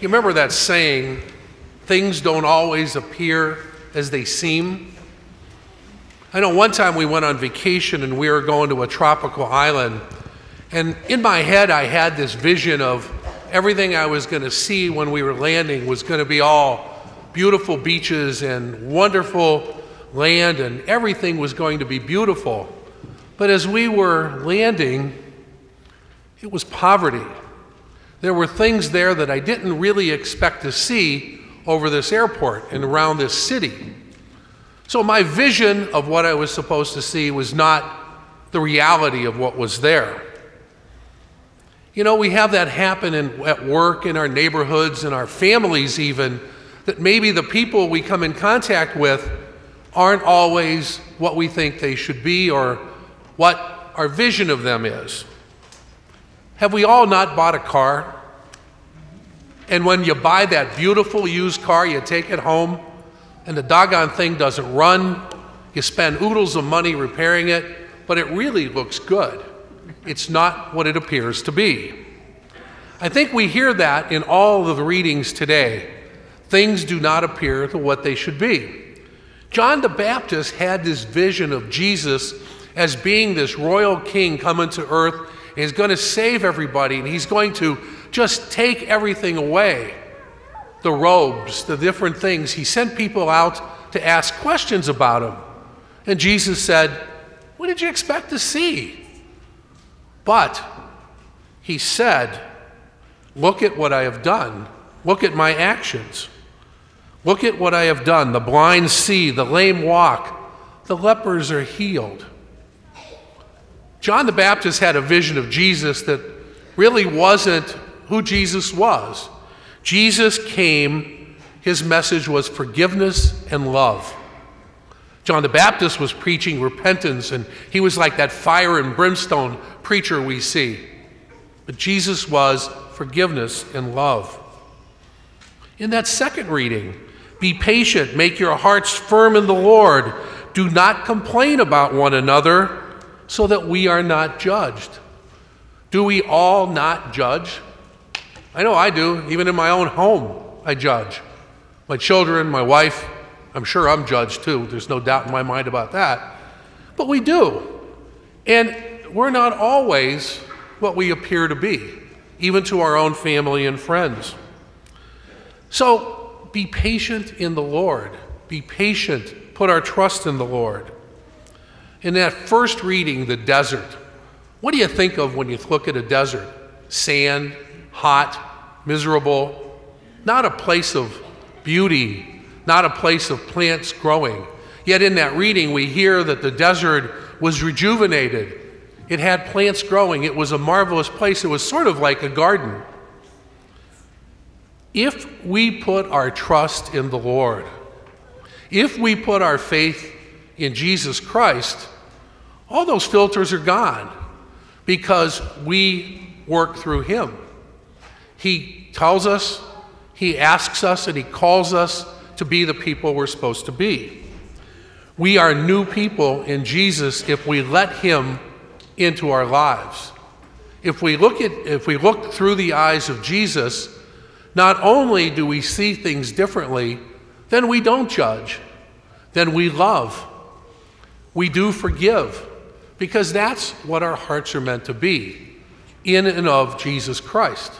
You remember that saying, things don't always appear as they seem? I know one time we went on vacation and we were going to a tropical island, and in my head I had this vision of everything I was going to see when we were landing was going to be all beautiful beaches and wonderful land, and everything was going to be beautiful. But as we were landing, it was poverty. There were things there that I didn't really expect to see over this airport and around this city. So my vision of what I was supposed to see was not the reality of what was there. You know, we have that happen in, at work, in our neighborhoods, in our families, even, that maybe the people we come in contact with aren't always what we think they should be or what our vision of them is. Have we all not bought a car? And when you buy that beautiful used car, you take it home, and the doggone thing doesn't run. You spend oodles of money repairing it, but it really looks good. It's not what it appears to be. I think we hear that in all of the readings today. Things do not appear to what they should be. John the Baptist had this vision of Jesus as being this royal king coming to earth he's going to save everybody and he's going to just take everything away the robes, the different things. He sent people out to ask questions about him. And Jesus said, What did you expect to see? But he said, Look at what I have done. Look at my actions. Look at what I have done. The blind see, the lame walk, the lepers are healed. John the Baptist had a vision of Jesus that really wasn't who Jesus was. Jesus came, his message was forgiveness and love. John the Baptist was preaching repentance, and he was like that fire and brimstone preacher we see. But Jesus was forgiveness and love. In that second reading, be patient, make your hearts firm in the Lord. Do not complain about one another so that we are not judged. Do we all not judge? I know I do. Even in my own home, I judge. My children, my wife, I'm sure I'm judged too. There's no doubt in my mind about that. But we do. And we're not always what we appear to be, even to our own family and friends. So be patient in the Lord. Be patient. Put our trust in the Lord. In that first reading, the desert, what do you think of when you look at a desert? Sand, hot, miserable, not a place of beauty, not a place of plants growing. Yet in that reading, we hear that the desert was rejuvenated. It had plants growing. It was a marvelous place. It was sort of like a garden. If we put our trust in the Lord, if we put our faith in Jesus Christ, all those filters are gone because we work through Him. He tells us, He asks us, and He calls us to be the people we're supposed to be. We are new people in Jesus if we let Him into our lives. If we look at if we look through the eyes of Jesus, not only do we see things differently, then we don't judge. Then we love. We do forgive because that's what our hearts are meant to be in and of Jesus Christ.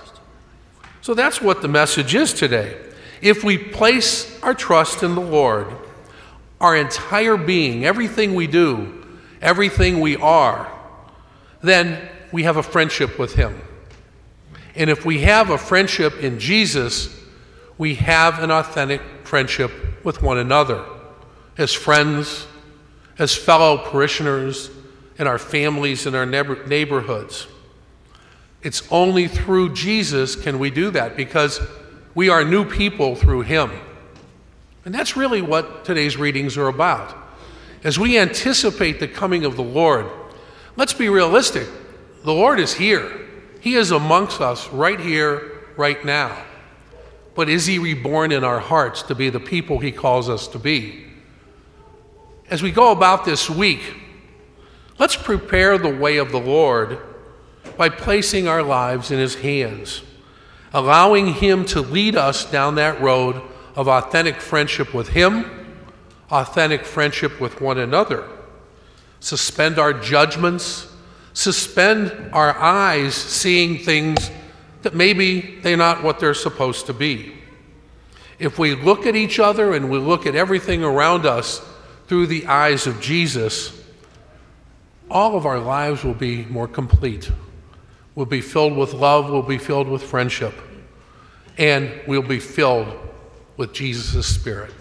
So that's what the message is today. If we place our trust in the Lord, our entire being, everything we do, everything we are, then we have a friendship with Him. And if we have a friendship in Jesus, we have an authentic friendship with one another as friends, as fellow parishioners, in our families, and our neighborhoods. It's only through Jesus can we do that because we are new people through Him. And that's really what today's readings are about. As we anticipate the coming of the Lord, let's be realistic. The Lord is here, He is amongst us right here, right now. But is He reborn in our hearts to be the people He calls us to be? As we go about this week, let's prepare the way of the Lord by placing our lives in His hands. allowing Him to lead us down that road of authentic friendship with Him, authentic friendship with one another. Suspend our judgments, suspend our eyes seeing things that maybe they're not what they're supposed to be. If we look at each other and we look at everything around us through the eyes of Jesus, all of our lives will be more complete. We'll be filled with love, we'll be filled with friendship, and we'll be filled with Jesus' Spirit.